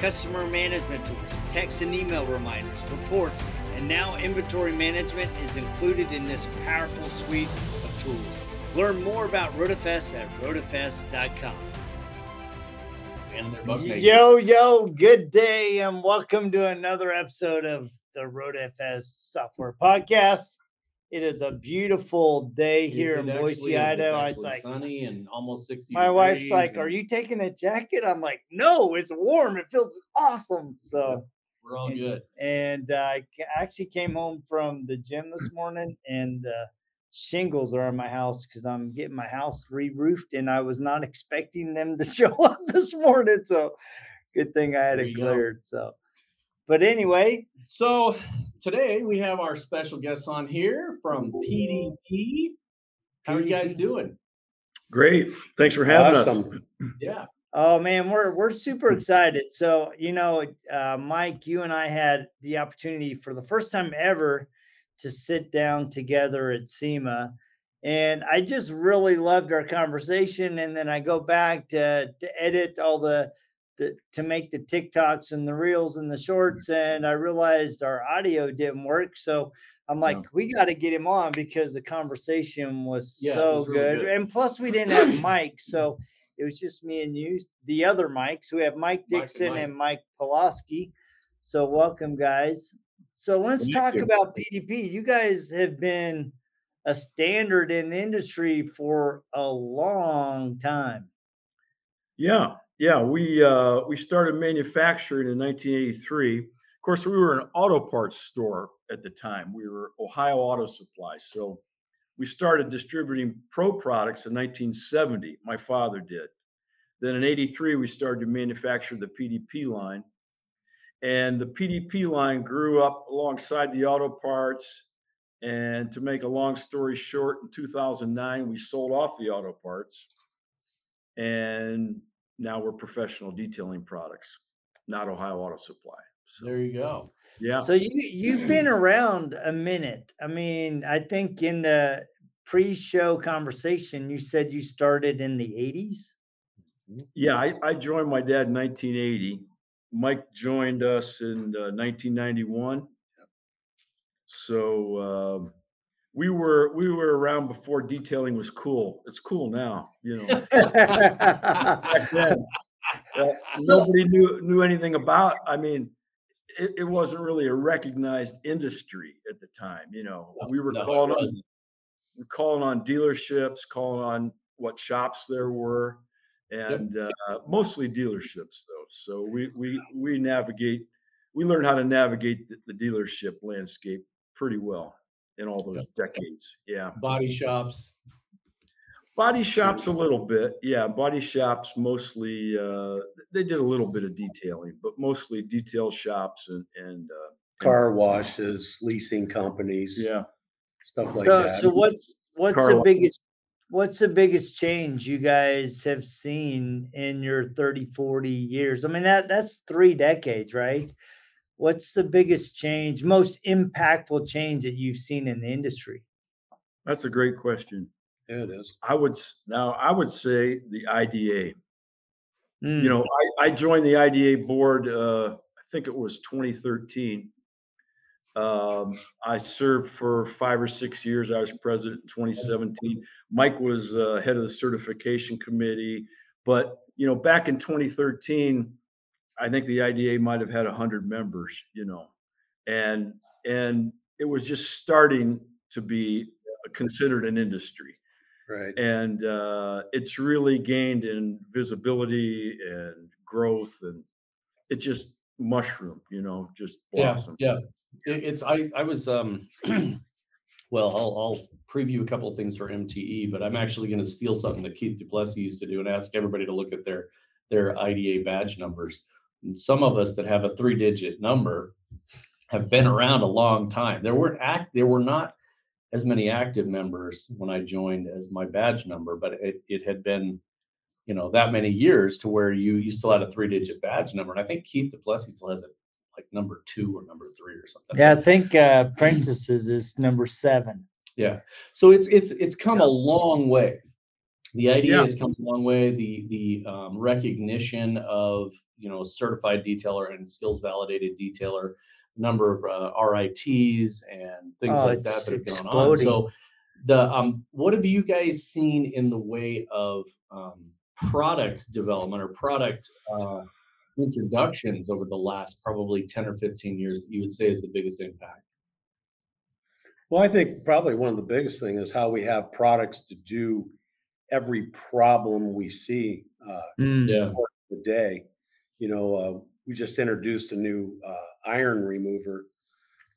customer management tools, text and email reminders, reports, and now inventory management is included in this powerful suite of tools. Learn more about RoadFS at roadfs.com. Yo, yo, good day, and welcome to another episode of the RoadFS Software Podcast. It is a beautiful day here in Boise, Idaho. It's like sunny and almost 60. my wife's like, and Are you taking a jacket? I'm like, No, it's warm. It feels awesome. So, We're all and- good. and uh, I actually came home from the gym this morning, and uh, shingles are on my house because I'm getting my house re-roofed, and I was not expecting them to show up this morning. So, good thing I had There it you go. cleared. So, but anyway, So today we have our special guests on here from PDP. How are you guys doing? Great. Thanks for having us. Yeah. Oh man, we're we're super excited. So you know, uh, Mike, you and I had the opportunity for the first time ever to sit down together at SEMA, and I just really loved our conversation. And then I go back to to edit all the, the to make the TikToks and the reels and the mm-hmm. shorts, and I realized our audio didn't work. So I'm like, No. we got to get him on because the conversation was Yeah, so was really good. good. and plus we didn't have Mike, so it was just me and you, the other Mikes. We have Mike Dickson Mike. and Mike Polosky. So welcome, guys. So let's talk you. about PDP. You guys have been a standard in the industry for a long time. Yeah, yeah. We uh, we started manufacturing in 1983. Of course, we were an auto parts store at the time. We were Ohio Auto Supply. So we started distributing pro products in 1970. My father did. Then in 83, we started to manufacture the PDP line. And the PDP line grew up alongside the auto parts. And to make a long story short, in 2009, we sold off the auto parts. and now we're professional detailing products, not Ohio Auto Supply. So There you go. yeah, So you you've been around a minute. I mean, I think in the pre-show conversation, you said you started in the 80s. yeah. I, I joined my dad in 1980. Mike joined us in uh, 1991. So um, we were we were around before detailing was cool. It's cool now, you know. Back then, uh, nobody knew knew anything about. I mean, it, it wasn't really a recognized industry at the time. You know, we were No, calling on we're calling on dealerships, calling on what shops there were, and uh, mostly dealerships though. So we we we navigate, we learn how to navigate the, the dealership landscape pretty well in all those decades. Yeah, Body shops. body shops a little bit. Yeah, body shops mostly. Uh, they did a little bit of detailing, but mostly detail shops and and uh, Car washes, leasing companies, yeah. stuff like so that. so what's what's Car the lot. biggest what's the biggest change you guys have seen in your 30 40 years i mean that that's three decades right what's the biggest change most impactful change that you've seen in the industry That's a great question. yeah, it is. I would now I would say the IDA. Mm, you know, I, I joined the IDA board, uh, I think it was 2013. Um, I served for five or six years. I was president in 2017. Mike was uh, head of the certification committee. But, you know, back in 2013, I think the IDA might have had 100 members, you know, and and it was just starting to be considered an industry Right. and uh, it's really gained in visibility and growth and it just mushroomed you know just Yeah, blossomed yeah. It, it's I I was um well I'll I'll preview a couple of things for MTE, but I'm actually going to steal something that Keith Duplessis used to do and ask everybody to look at their their IDA badge numbers. And some of us that have a three digit number have been around a long time. There weren't act there were not as many active members when I joined as my badge number, but it, it had been, you know, that many years to where you you still had a three digit badge number. And I think Keith Duplessis still has it like number two or number three or something. Yeah, I think uh, Prentice's is number seven. Yeah. So it's it's it's come a long way. The IDA Yeah. has come a long way. The the um, recognition of you know certified detailer and skills validated detailer, number of uh, RITs and things Oh, like that that have gone on. So the um, what have you guys seen in the way of um, product development or product uh, introductions over the last probably ten or fifteen years that you would say is the biggest impact? Well, I think probably one of the biggest thing is how we have products to do every problem we see uh, Mm. Yeah. the day. You know, uh, we just introduced a new uh, iron remover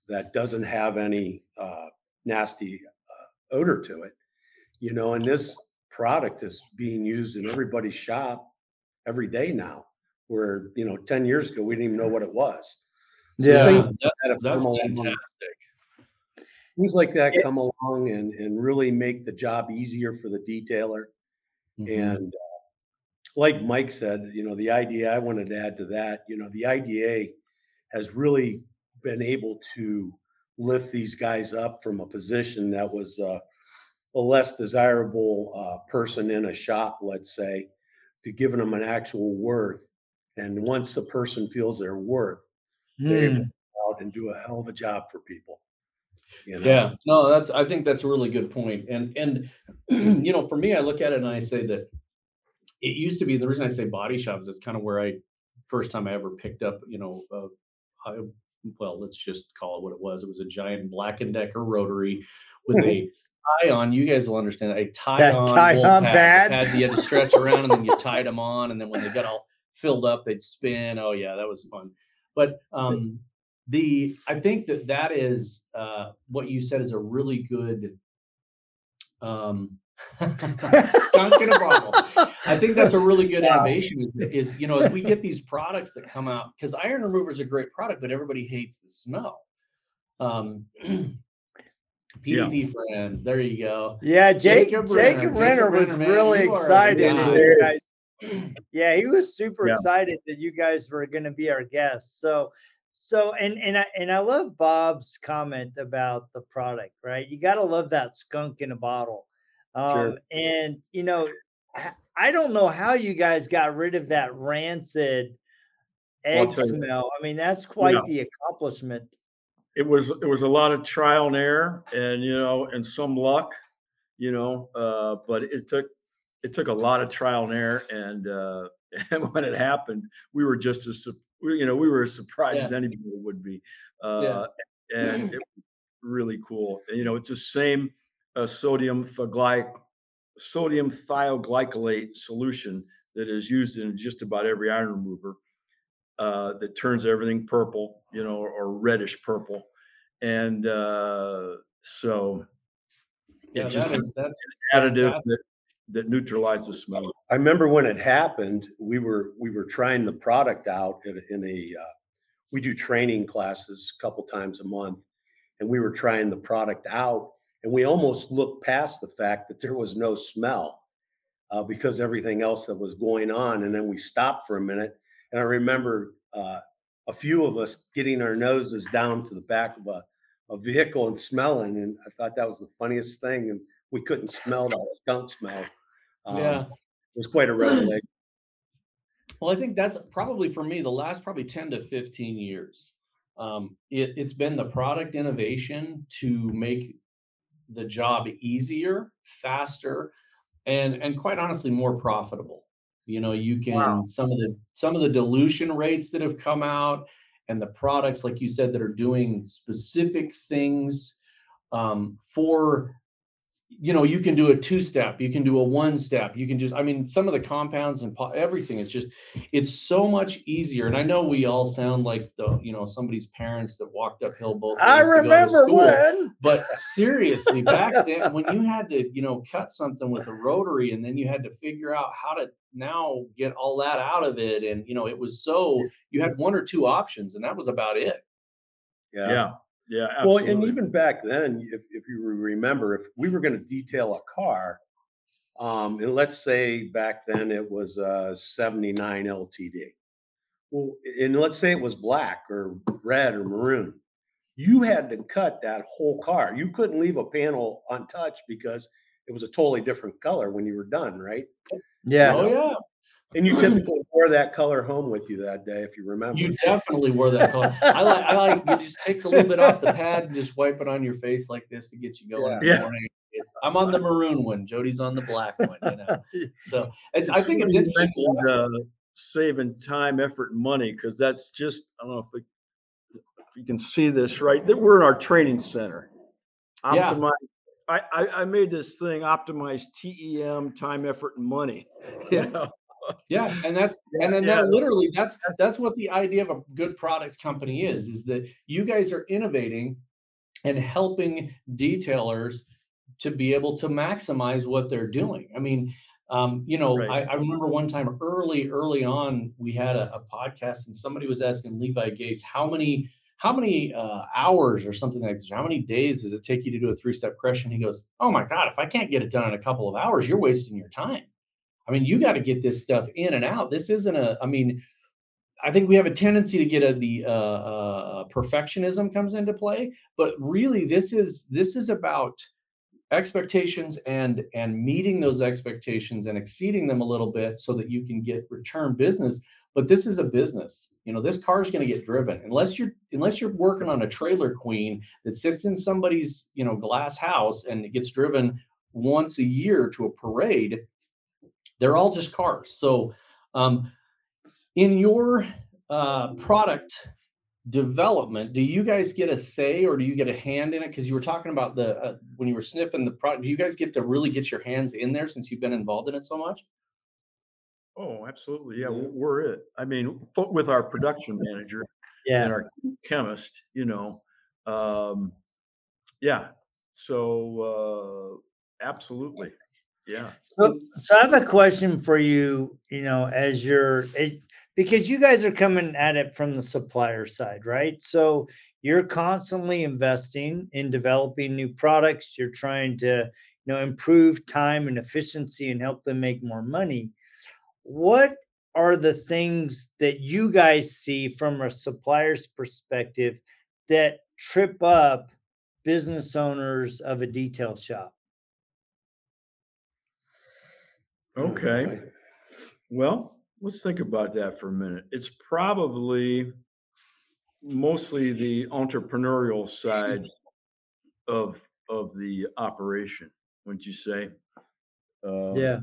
that doesn't have any uh, nasty uh, odor to it. You know, and this product is being used in everybody's shop every day now. Where you know, ten years ago we didn't even know what it was. So Yeah. that's that's fantastic. Things like that come along and and really make the job easier for the detailer. Mhm. And uh, like Mike said, you know, the IDA, I wanted to add to that, you know, the IDA has really been able to lift these guys up from a position that was uh, a less desirable uh, person in a shop, let's say, to giving them an actual worth. And once the person feels their worth, they're able Mm. to go out and do a hell of a job for people. You know? Yeah, no, that's I think that's a really good point. And and you know, for me, I look at it and I say that it used to be the reason I say body shops is kind of where I first time I ever picked up, you know, uh, I, well, let's just call it what it was. It was a giant Black and Decker rotary with a tie on. You guys will understand a tie That on tie-on pad. pads you had to stretch around and then you tied them on, and then when they got all filled up, they'd spin. Oh yeah, that was fun. But um, the I think that that is uh, what you said is a really good um, skunk in a bottle. I think that's a really good innovation. Is, is you know as we get these products that come out because iron remover is a great product, but everybody hates the smell. Um, PDP friends, there you go. Yeah, Jake, Jacob Jacob, Renner. Renner, was man, really you are a excited guy. that you guys. Yeah, he was super Yeah. excited that you guys were going to be our guests. So, so and and I and I love Bob's comment about the product. Right, you got to love that skunk in a bottle. Um, Sure. And you know, I don't know how you guys got rid of that rancid egg smell. I mean, that's quite Yeah. the accomplishment. it was it was a lot of trial and error and you know and some luck you know uh but it took it took a lot of trial and error and uh and when it happened we were just as su- we, you know we were as surprised Yeah. as anybody would be uh and it was really cool and, you know it's the same uh, sodium thiglyc sodium thioglycolate solution that is used in just about every iron remover uh, that turns everything purple, you know, or, or reddish purple. And uh, so Yeah, just that an that's additive that, that neutralizes the smell. I remember when it happened, we were, we were trying the product out in, a- in a, uh, we do training classes a couple times a month. And we were trying the product out and we almost looked past the fact that there was no smell. Uh, because everything else that was going on. And then we stopped for a minute. And I remember, uh, a few of us getting our noses down to the back of a, a vehicle and smelling. And I thought that was the funniest thing. And we couldn't smell that skunk smell. Um, yeah. it was quite a revelation. Well, I think that's probably for me the last probably 10 to 15 years. Um, it, it's been the product innovation to make the job easier, faster, and and quite honestly more profitable. You know, you can Wow. some of the some of the dilution rates that have come out and the products, like you said, that are doing specific things um, for you know you can do a two step you can do a one step you can just i mean some of the compounds and po- everything is just it's so much easier and i know we all sound like the you know somebody's parents that walked uphill both I ways to go to remember school. when. but seriously back then when you had to you know cut something with a rotary and then you had to figure out how to now get all that out of it. And you know, it was so you had one or two options, and that was about it. Yeah. Yeah. Yeah, well, and even back then, if, if you remember, if we were going to detail a car, um, and let's say back then it was a 79 LTD. Well, and let's say it was black or red or maroon. You had to cut that whole car. You couldn't leave a panel untouched because it was a totally different color when you were done, right? Yeah. Oh yeah. And you typically wore that color home with you that day, if you remember. You definitely wore that color. I like I like you just take a little bit off the pad and just wipe it on your face like this to get you going in the Yeah. morning. I'm on the maroon one. Jody's on the black one. You know, so it's. I think it's interesting. uh, saving time, effort, and money because that's just I don't know if, we, if you can see this right. that We're in our training center. Yeah. Optimize. I, I I made this thing optimize TEM, time, effort, and money. You know. Yeah, and that's and then yeah. that literally that's that's what the idea of a good product company is is that you guys are innovating and helping detailers to be able to maximize what they're doing. I mean, um, you know, Right. I, I remember one time early, early on, we had a, a podcast and somebody was asking Levi Gates how many how many uh, hours or something like this, how many days does it take you to do a three-step crush? And he goes, Oh my God, if I can't get it done in a couple of hours, you're wasting your time. I mean, you got to get this stuff in and out. This isn't a. I mean, I think we have a tendency to get a the uh, uh, perfectionism comes into play, but really, this is this is about expectations and and meeting those expectations and exceeding them a little bit so that you can get return business. But this is a business. You know, this car is going to get driven unless you're unless you're working on a trailer queen that sits in somebody's you know glass house and it gets driven once a year to a parade they're all just cars. So, um, in your uh, product development, do you guys get a say or do you get a hand in it? Because you were talking about the uh, when you were sniffing the product. Do you guys get to really get your hands in there since you've been involved in it so much? Oh, absolutely. Yeah, Yeah. we're it. I mean, with our production manager and our chemist, you know, um, yeah. So uh, absolutely, yeah. So, so I have a question for you, you know, as you're, because you guys are coming at it from the supplier side, right? So you're constantly investing in developing new products. You're trying to, you know, improve time and efficiency and help them make more money. What are the things that you guys see from a supplier's perspective that trip up business owners of a detail shop? Okay. Well, let's think about that for a minute. It's probably mostly the entrepreneurial side of of the operation, wouldn't you say? Um, Yeah.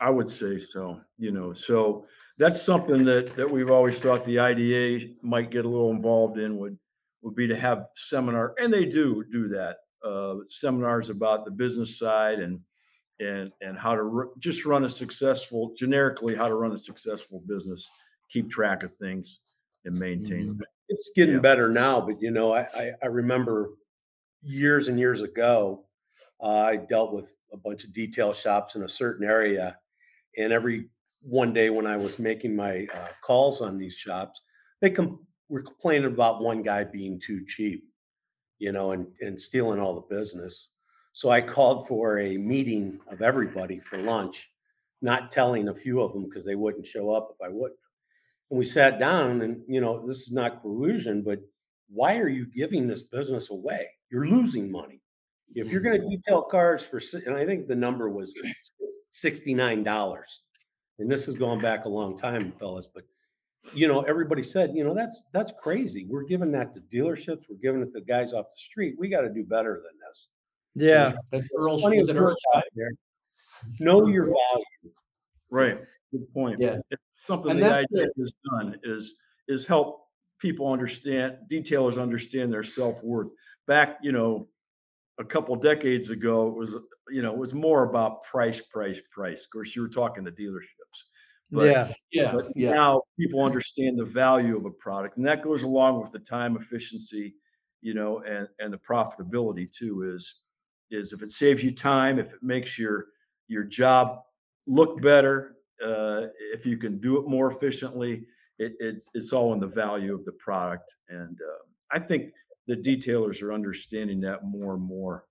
I would say so, you know, so that's something that, that we've always thought the IDA might get a little involved in would, would be to have seminar, and they do do that, uh, seminars about the business side and, and, and how to just run a successful, generically, how to run a successful business, keep track of things and maintain. Mhm. them. it's getting Yeah. better now, but you know, I, I, I remember years and years ago, uh, I dealt with a bunch of detail shops in a certain area. And every one day when I was making my uh, calls on these shops, they com- were complaining about one guy being too cheap, you know, and, and stealing all the business. So I called for a meeting of everybody for lunch, not telling a few of them because they wouldn't show up if I would. And we sat down and, you know, this is not collusion, but why are you giving this business away? You're losing money. If you're going to mm. detail cars for, and I think the number was $69. And this is going back a long time, fellas, but you know, everybody said, you know, that's, that's crazy. We're giving that to dealerships. We're giving it to guys off the street. We got to do better than this. Yeah. That's Earl. Plenty Was of Earl girls out there. Know your value. Right, good point. Yeah. It's Something And the that's IDA has done is, is help people understand, detailers understand their self-worth. Back, you know, a couple decades ago, it was, you know, it was more about price, price, price. Of course, you were talking to dealerships. But- Yeah. Yeah, But yeah. now people understand the value of a product and that goes along with the time efficiency, you know, and, and the profitability too is, is if it saves you time, if it makes your, your job look better, uh, if you can do it more efficiently, it, it's it's all in the value of the product. And uh, I think the detailers are understanding that more and more.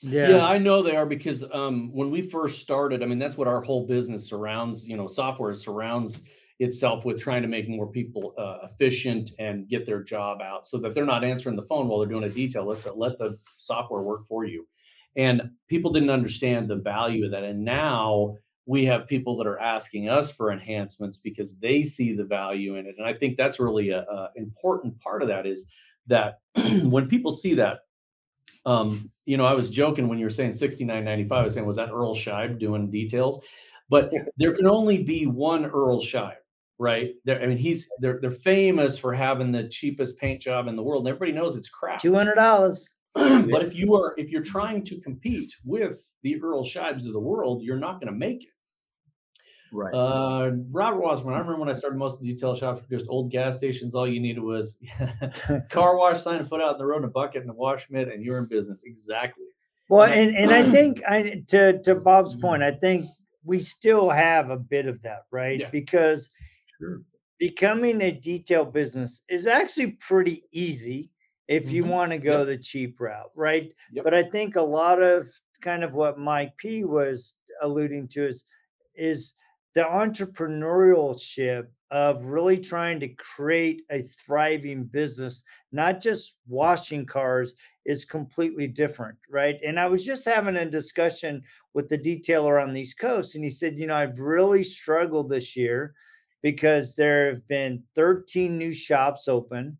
Yeah. Yeah. I know they are because um, when we first started, I mean, that's what our whole business surrounds. You know, software surrounds itself with trying to make more people uh, efficient and get their job out, so that they're not answering the phone while they're doing a detail. Let the, let the software work for you. And people didn't understand the value of that. And now we have people that are asking us for enhancements because they see the value in it. And I think that's really a, a important part of that is that when people see that um, you know, I was joking when you were saying 69.95. I was saying, was that Earl Scheib doing details? But there can only be one Earl Scheib, right? There, I mean, he's they're they're famous for having the cheapest paint job in the world, and everybody knows it's crap. Two hundred dollars. but if you are if you're trying to compete with the Earl Scheibs of the world, you're not going to make it. Right. Uh, Robert Wasserman, I remember when I started most of the detail shops were just old gas stations. All you needed was car wash sign and put out in the road and a bucket and a wash mitt, and you're in business. Exactly. Well, And I- and, and I think I to to Bob's point, I think we still have a bit of that, right? Yeah. Because Sure. becoming a detail business is actually pretty easy if you Mhm. want to go Yep. the cheap route, right? Yep. But I think a lot of kind of what Mike P was alluding to is is the entrepreneurship of really trying to create a thriving business, not just washing cars, is completely different, right? And I was just having a discussion with the detailer on the East Coast, and he said, you know, I've really struggled this year because there have been 13 new shops open,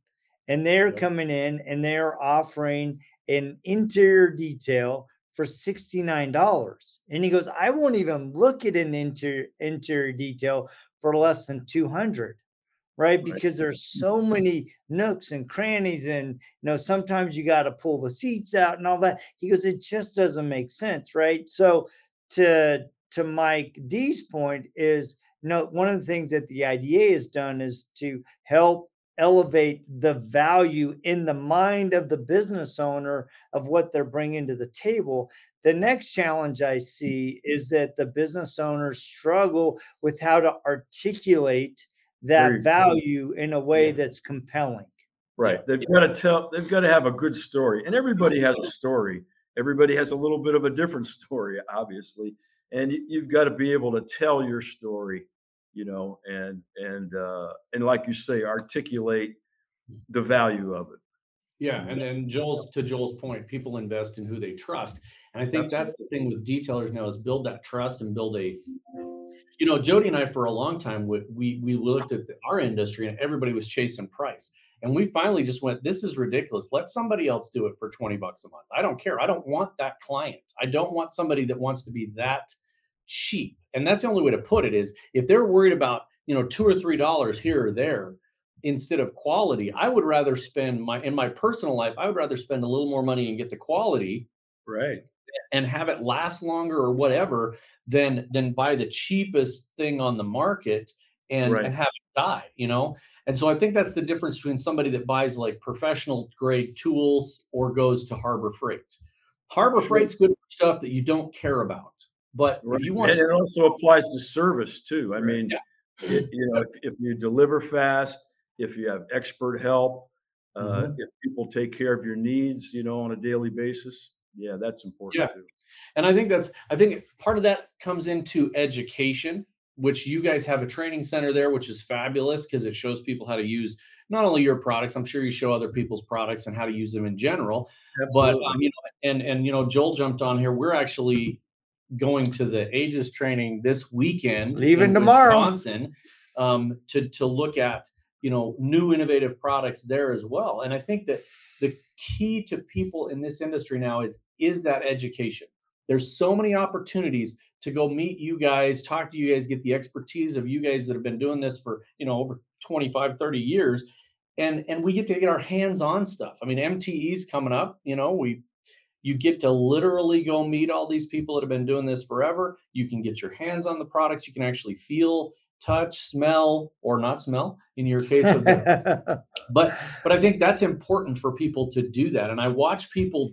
and they're Yep. coming in and they're offering an interior detail for $69. And he goes, I won't even look at an interior interior detail for less than 200 right Right. because there's mm-hmm. so many nooks and crannies and you know sometimes you got to pull the seats out and all that he goes it just doesn't make sense right so to to mike d's point is you know one of the things that the ida has done is to help elevate the value in the mind of the business owner of what they're bringing to the table the next challenge i see is that the business owners struggle with how to articulate that Very- value in a way Yeah. that's compelling. Right. They've got to tell, they've got to have a good story. And everybody has a story. Everybody has a little bit of a different story, obviously. And you, you've got to be able to tell your story, you know, and and uh and like you say, articulate the value of it. Yeah, and then Joel's to Joel's point, people invest in who they trust, and I think that's the thing with detailers now is build that trust and build a. You know, Jody and I for a long time we we, we looked at the, our industry and everybody was chasing price, and we finally just went, "This is ridiculous. Let somebody else do it for twenty bucks a month. I don't care. I don't want that client. I don't want somebody that wants to be that cheap." And that's the only way to put it is if they're worried about you know two or three dollars here or there instead of quality i would rather spend my in my personal life i would rather spend a little more money and get the quality Right. and have it last longer or whatever than than buy the cheapest thing on the market and Right. and have it die you know and so i think that's the difference between somebody that buys like professional grade tools or goes to harbor freight harbor freight's good for stuff that you don't care about but Right. if you want And it also applies to service too. I mean, Yeah. it, you know, if, if you deliver fast, if you have expert help, uh, Mhm. if people take care of your needs, you know, on a daily basis, yeah, that's important Yeah. too. And I think that's I think part of that comes into education, which you guys have a training center there, which is fabulous because it shows people how to use not only your products. I'm sure you show other people's products and how to use them in general. But Absolutely. um, you know, and and you know, Joel jumped on here. We're actually going to the Aegis training this weekend, Leaving tomorrow. Wisconsin, um, to to look at you know new innovative products there as well. And I think that the key to people in this industry now is is that education. There's so many opportunities to go meet you guys, talk to you guys, get the expertise of you guys that have been doing this for you know over 25, 30 years. And, and we get to get our hands on stuff. I mean, MTE's coming up. You know, we you get to literally go meet all these people that have been doing this forever. You can get your hands on the products. You can actually feel, touch, smell, or not smell in your case of the but but I think that's important for people to do that. And I watch people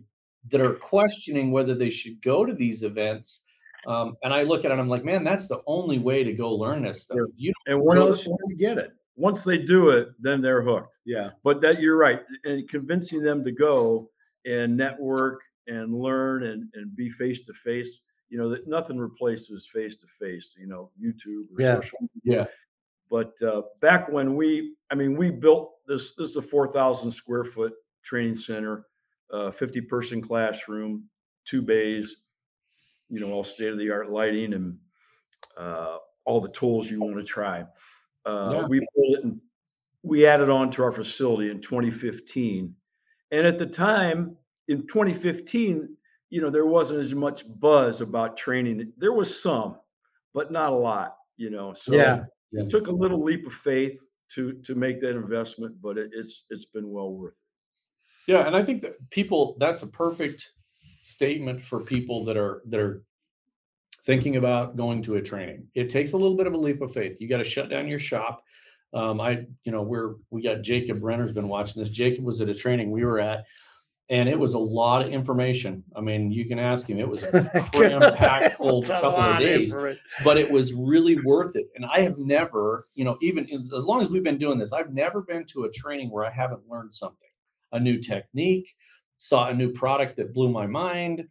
that are questioning whether they should go to these events Um, and I look at it, I'm like, man, that's the only way to go learn this stuff. You And once, Once once you get it. once they do it, then they're hooked. Yeah. But that you're right, and convincing them to go and network and learn and, and be face to face. You know that nothing replaces face to face. You know YouTube or Yeah. social. Yeah. But uh, back when we, I mean, we built this. This is a four thousand square foot training center, uh, fifty person classroom, two bays. You know, all state of the art lighting and uh, all the tools you want to try. Uh, Yeah. We built it and we added on to our facility in 2015. And at the time, in 2015, you know, there wasn't as much buzz about training. There was some, but not a lot, you know. So Yeah. Yeah. it took a little leap of faith to to make that investment, but it, it's it's been well worth it. Yeah, and I think that people that's a perfect statement for people that are that are thinking about going to a training. It takes a little bit of a leap of faith. You got to shut down your shop. Um, I, you know, we're we got Jacob Renner's been watching this. Jacob was at a training we were at, and it was a lot of information. I mean, you can ask him. It was a cram-packed full couple of days but it was really worth it. And I have never, you know, even as long as we've been doing this, I've never been to a training where I haven't learned something, a new technique, saw a new product that blew my mind,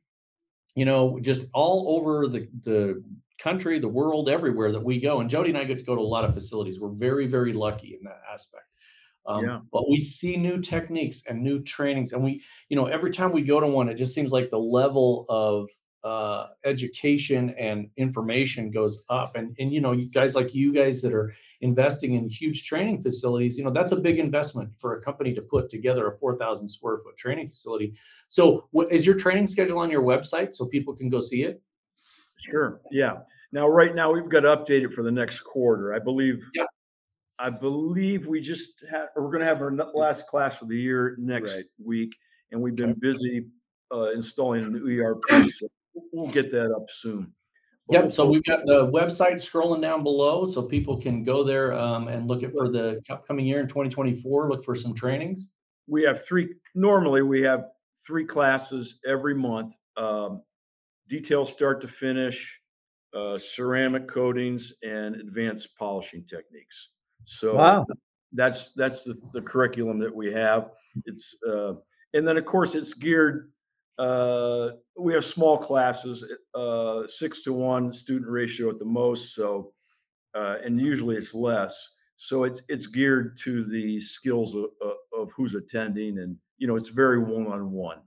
you know, just all over the, the country, the world, everywhere that we go. And Jody and I get to go to a lot of facilities. We're very, very lucky in that aspect. Um, Yeah. But we see new techniques and new trainings, and we, you know, every time we go to one, it just seems like the level of uh, education and information goes up. And and you know, you guys like you guys that are investing in huge training facilities, you know, that's a big investment for a company to put together a four thousand square foot training facility. So, what is your training schedule on your website so people can go see it? Sure. Yeah. Now, right now, we've got to update it for the next quarter. I believe. Yeah. I believe we just had. We're going to have our last class of the year next Right. week, and we've been busy uh, installing a new ERP. We'll get that up soon. But Yep. we'll- So we've got the website scrolling down below, so people can go there um, and look at for the upcoming year in 2024. Look for some trainings. we have three normally we have three classes every month um, detail start to finish uh, ceramic coatings and advanced polishing techniques so Wow. that's that's the, the curriculum that we have it's uh, and then of course it's geared uh, we have small classes uh, six to one student ratio at the most so uh, and usually it's less so it's it's geared to the skills of, of, of who's attending and you know it's very one-on-one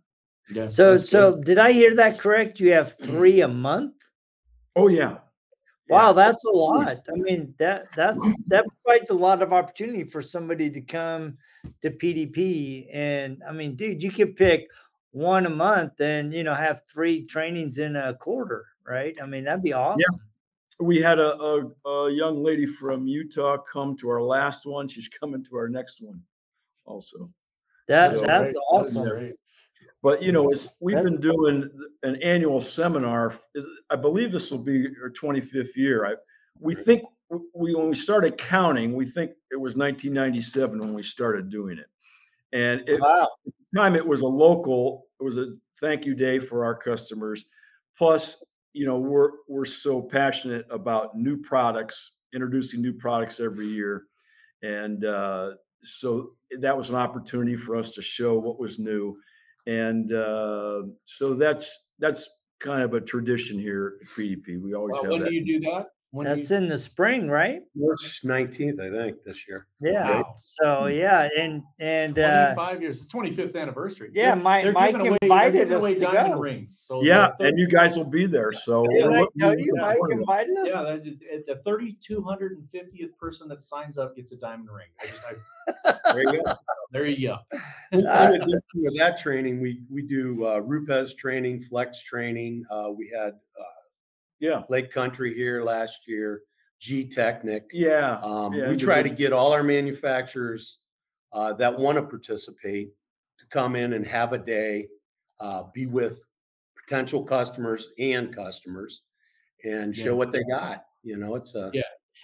Yeah. So, that's good. so did I hear that correct? You have three a month? oh yeah Wow, that's a lot. I mean, that that's that provides a lot of opportunity for somebody to come to PDP. And I mean, dude, you could pick one a month and you know have three trainings in a quarter, right? I mean, that'd be awesome. Yeah. we had a, a, a young lady from utah come to our last one she's coming to our next one also That So, that's Great. awesome. Great. but you know it's we've That's been doing an annual seminar i believe this will be our 25th year i we think we when we started counting we think it was 1997 when we started doing it and it, Wow. time it was a local it was a thank you day for our customers. Plus you know we're we're so passionate about new products introducing new products every year. And uh, so that was an opportunity for us to show what was new. And uh, so that's that's kind of a tradition here at pdp we always Well, have when that. do you do that? When That's you, in the spring, right? March 19th, I think, this year. Yeah. Wow. So Hmm. yeah, and and uh 25 years, 25th anniversary. yeah, They're- Mike they're Mike away- invited us to diamond go. rings. So yeah the and you guys will be there so Did I tell you yeah, Mike invited us? Yeah, that's it- it- the 3,250th person that signs up gets a diamond ring. I just, I, There you go. there you go. In addition to that training, we, we do uh, Rupes training, flex training. Uh, we had uh, yeah Lake Country here last year, Gtechniq. yeah Um, Yeah, we try to get all our manufacturers uh, that want to participate to come in and have a day, uh, be with potential customers and customers, and Yeah. show what they got. You know, it's a Yeah.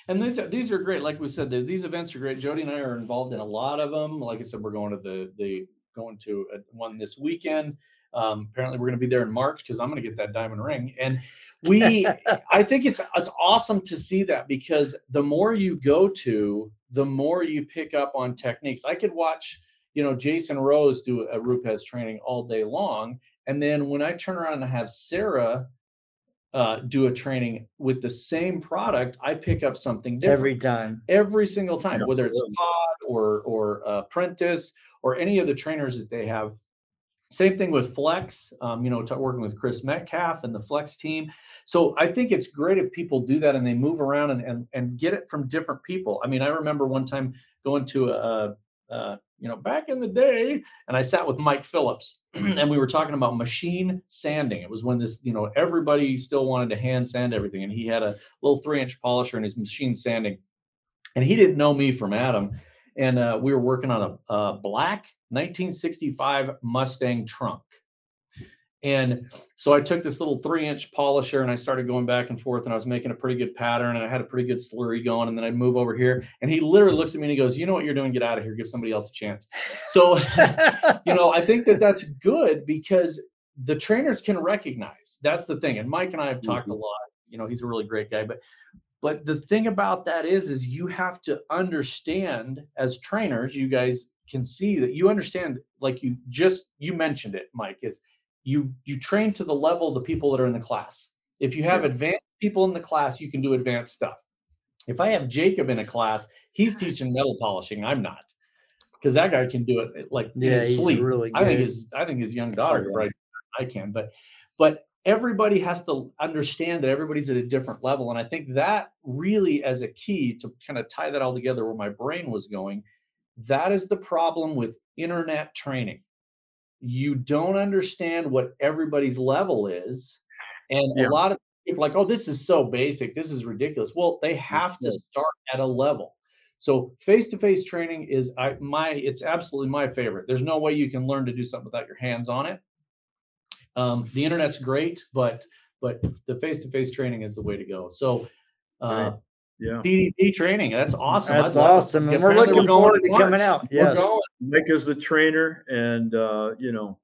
And these are, these are great. Like we said, these events are great. Jody and I are involved in a lot of them. Like I said, we're going to the, the going to a, one this weekend. Um, apparently, we're going to be there in March because I'm going to get that diamond ring. And we, I think it's it's awesome to see that because the more you go to, the more you pick up on techniques. I could watch, you know, Jason Rose do a Rupes training all day long, and then when I turn around and have Sarah uh, do a training with the same product, I pick up something different Every time. every single time, Yeah, whether it's really. Todd or or uh, Prentice or any of the trainers that they have. Same thing with Flex, um, you know, working with Chris Metcalf and the Flex team. So I think it's great if people do that and they move around and and, and get it from different people. I mean, I remember one time going to a, a you know back in the day, and I sat with Mike Phillips, and we were talking about machine sanding. It was when this, you know, everybody still wanted to hand sand everything, and he had a little three inch polisher in his machine sanding and he didn't know me from Adam. And uh, we were working on a, a black 1965 Mustang trunk. And so I took this little three inch polisher and I started going back and forth and I was making a pretty good pattern and I had a pretty good slurry going. And then I'd move over here and he literally looks at me and he goes, You know what you're doing? Get out of here. Give somebody else a chance. So, you know, I think that that's good because the trainers can recognize that's the thing. And Mike and I have talked a lot. You know, he's a really great guy, but but the thing about that is is you have to understand as trainers you guys can see that you understand like you just you mentioned it mike is you you train to the level of the people that are in the class if you have Sure. advanced people in the class you can do advanced stuff if i have jacob in a class he's teaching metal polishing i'm not because that guy can do it like in yeah, his he's sleep really good. I think his I think his young oh, daughter yeah. probably do it better than I can, but but everybody has to understand that everybody's at a different level. And I think that really as a key to kind of tie that all together where my brain was going, that is the problem with internet training. You don't understand what everybody's level is. And Yeah. a lot of people are like, oh, this is so basic. This is ridiculous. Well, they have to start at a level. So face-to-face training is I my it's absolutely my favorite. There's no way you can learn to do something without your hands on it. Um, the internet's great, but but the face-to-face training is the way to go. So uh, Right. Yeah. PDP training, that's awesome. That's I'd love to- awesome. And we're apparently looking going forward in to coming March. out. We're Yes. going. Mike is the trainer, and uh, you know,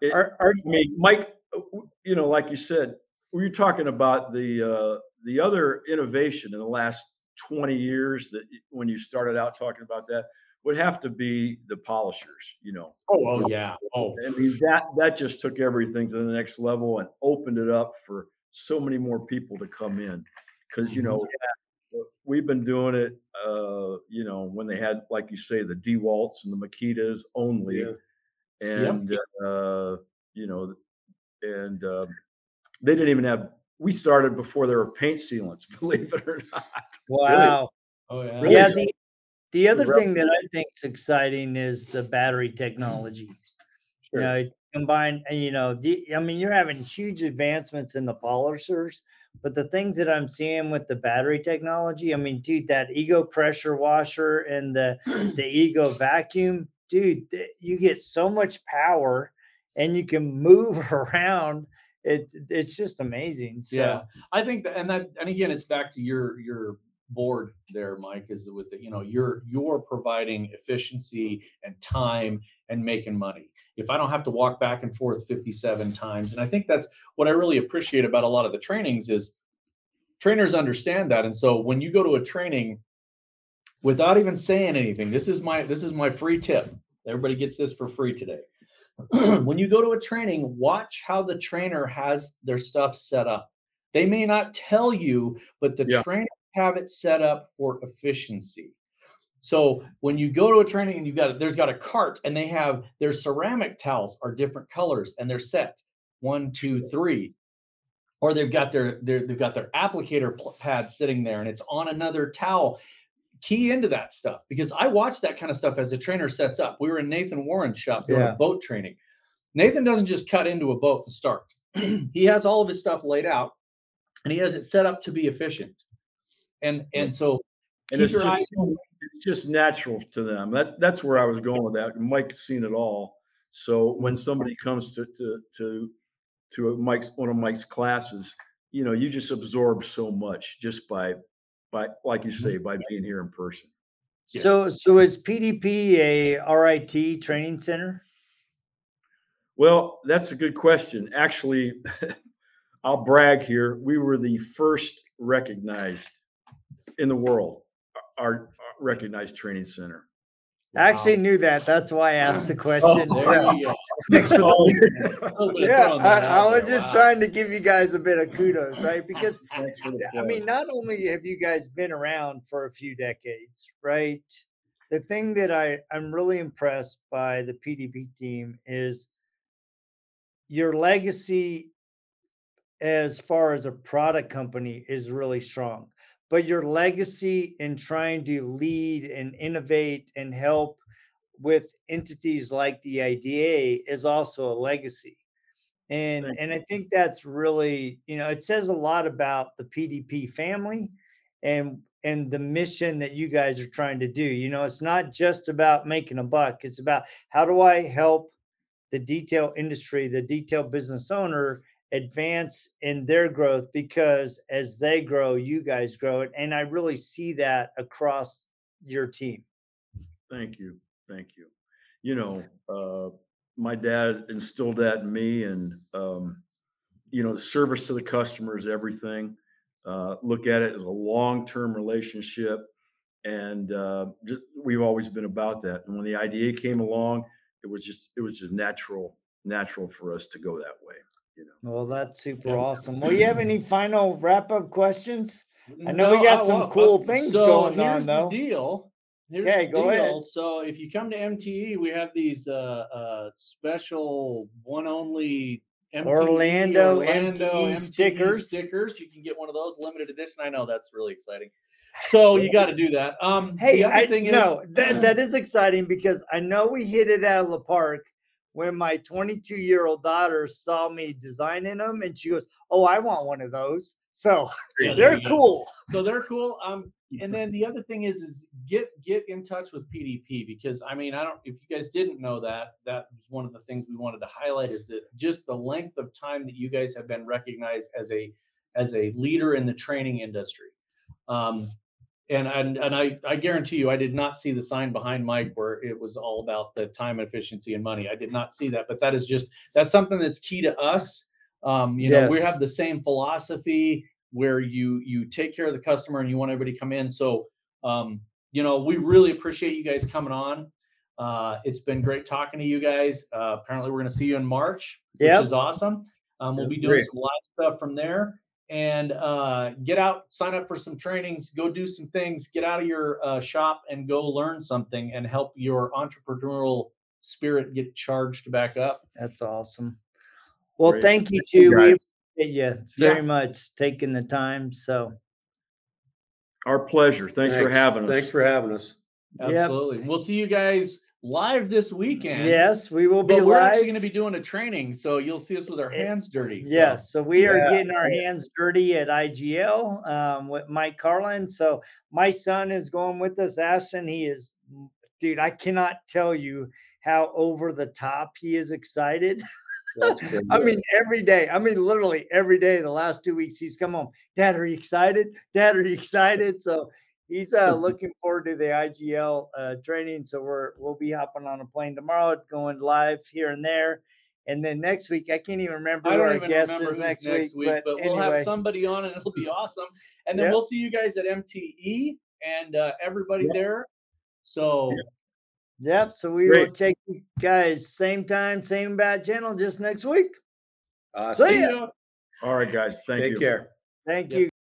it, Are, are, I mean, Mike, uh, you know, like you said, we were talking about the uh, the other innovation in the last 20 years that when you started out talking about that would have to be the polishers, you know. Oh, oh yeah. Oh, I mean, that that just took everything to the next level and opened it up for so many more people to come in. Because you know, uh, we've been doing it. Uh, you know, when they had, like you say, the DeWalt's and the Makitas only, Yeah. and uh, you know, and uh, they didn't even have. We started before there were paint sealants, believe it or not. wow. oh yeah. Really Yeah. The, the other thing that I think is exciting is the battery technology. Sure. You know, combine, you know, I mean, you're having huge advancements in the polishers, but the things that I'm seeing with the battery technology, I mean, dude, that ego pressure washer and the the ego vacuum, dude, you get so much power and you can move around. It it's just amazing. So Yeah, I think that, and that, and again, it's back to your your board there, Mike. Is with the, you know you're you're providing efficiency and time and making money. If I don't have to walk back and forth 57 times, and I think that's what I really appreciate about a lot of the trainings is trainers understand that, and so when you go to a training without even saying anything, this is my this is my free tip. Everybody gets this for free today. when you go to a training, watch how the trainer has their stuff set up. They may not tell you, but the Yeah. trainers have it set up for efficiency. So when you go to a training and you've got there's got a cart and they have their ceramic towels are different colors and they're set one, two, three. Or they've got their, their they've got their applicator pl- pad sitting there and it's on another towel. Key into that stuff because I watch that kind of stuff as a trainer sets up. We were in Nathan Warren's shop doing Yeah. boat training. Nathan doesn't just cut into a boat and start. he has all of his stuff laid out and he has it set up to be efficient. And and so And keep it's your just, eyes open. it's just natural to them. That that's where I was going with that. Mike's seen it all. So when mm-hmm. somebody comes to to to to Mike's one of Mike's classes, you know, you just absorb so much just by by like you mm-hmm. say by being here in person. Yeah. So, so is PDP a RIT training center? Well, that's a good question. Actually, I'll brag here. We were the first recognized in the world, uh, our, our recognized training center. I actually knew that. That's why I asked the question. There you go. Thanks for the- A little bit of Yeah, I, I oh, was just Wow. trying to give you guys a bit of kudos, right? Because Thanks for the I mean, not only have you guys been around for a few decades, right? The thing that I, I'm really impressed by the PDP team is your legacy as far as a product company is really strong. But your legacy in trying to lead and innovate and help with entities like the IDA is also a legacy. And Thank and I think that's really, you know, it says a lot about the PDP family and and the mission that you guys are trying to do. You know, it's not just about making a buck. It's about how do I help the detail industry, the detail business owner advance in their growth because as they grow, you guys grow. And I really see that across your team. Thank you. Thank you. You know, uh, my dad instilled that in me and, um, you know, service to the customer is everything. Uh, look at it as a long-term relationship. And, uh, just, we've always been about that. And when the IDA came along, it was just, it was just natural, natural for us to go that way, you know. Well, that's super Yeah. awesome. Well, you have any final wrap up questions? I know we got some cool things so going on, though. Deal. Here's Okay, the go ahead. deal. So if you come to MTE, we have these uh, uh, special one only MTE, Orlando Orlando MTE stickers. Stickers. You can get one of those limited edition. I know that's really exciting. So you got to do that. Um, Hey, I no, that that is exciting because I know we hit it out of the park when my 22 year old daughter saw me designing them, and she goes, "Oh, I want one of those." So Yeah, they're cool. so they're cool. Um, and then the other thing is, is get get in touch with PDP because I mean, I don't. If you guys didn't know that, that was one of the things we wanted to highlight is that just the length of time that you guys have been recognized as a as a leader in the training industry. Um, and and and I I guarantee you, I did not see the sign behind Mike where it was all about the time efficiency and money. I did not see that, but that is just that's something that's key to us. Um, you know, we have the same philosophy where you you take care of the customer and you want everybody to come in. So um, you know, we really appreciate you guys coming on. Uh, it's been great talking to you guys. Uh, apparently, we're going to see you in March, which is awesome. Um, we'll be doing great. some live stuff from there and uh, get out, sign up for some trainings, go do some things, get out of your uh, shop and go learn something and help your entrepreneurial spirit get charged back up. That's awesome. Well, Great. thank you Thank you, too. We appreciate you very much taking the time. So Our pleasure. Thanks for having us. Thanks for having us. Yep. Absolutely. We'll see you guys live this weekend. yes, we will be But we're live. actually going to be doing a training, so you'll see us with our Eh, hands dirty. so- Yes, so we are Yeah, getting our hands dirty at IGL um, with Mike Carlin. So my son is going with us, Ashton. He is, dude. I cannot tell you how over the top he is excited. I mean, every day. I mean, literally every day. The last two weeks, he's come home. Dad, are you excited? Dad, are you excited? So he's uh, looking forward to the IGL uh, training. So we're we'll be hopping on a plane tomorrow, going live here and there. And then next week, I can't even remember I who don't our guest is next, next week. week, But, but, we'll anyway, have somebody on and it'll be awesome. And then Yep. we'll see you guys at MTE and uh, everybody Yep. there. So yep. So we will Great. check you guys same time, same bad channel, just next week. Uh, See see ya. ya. All right, guys. Thank you. Take care. Thank Yep. you.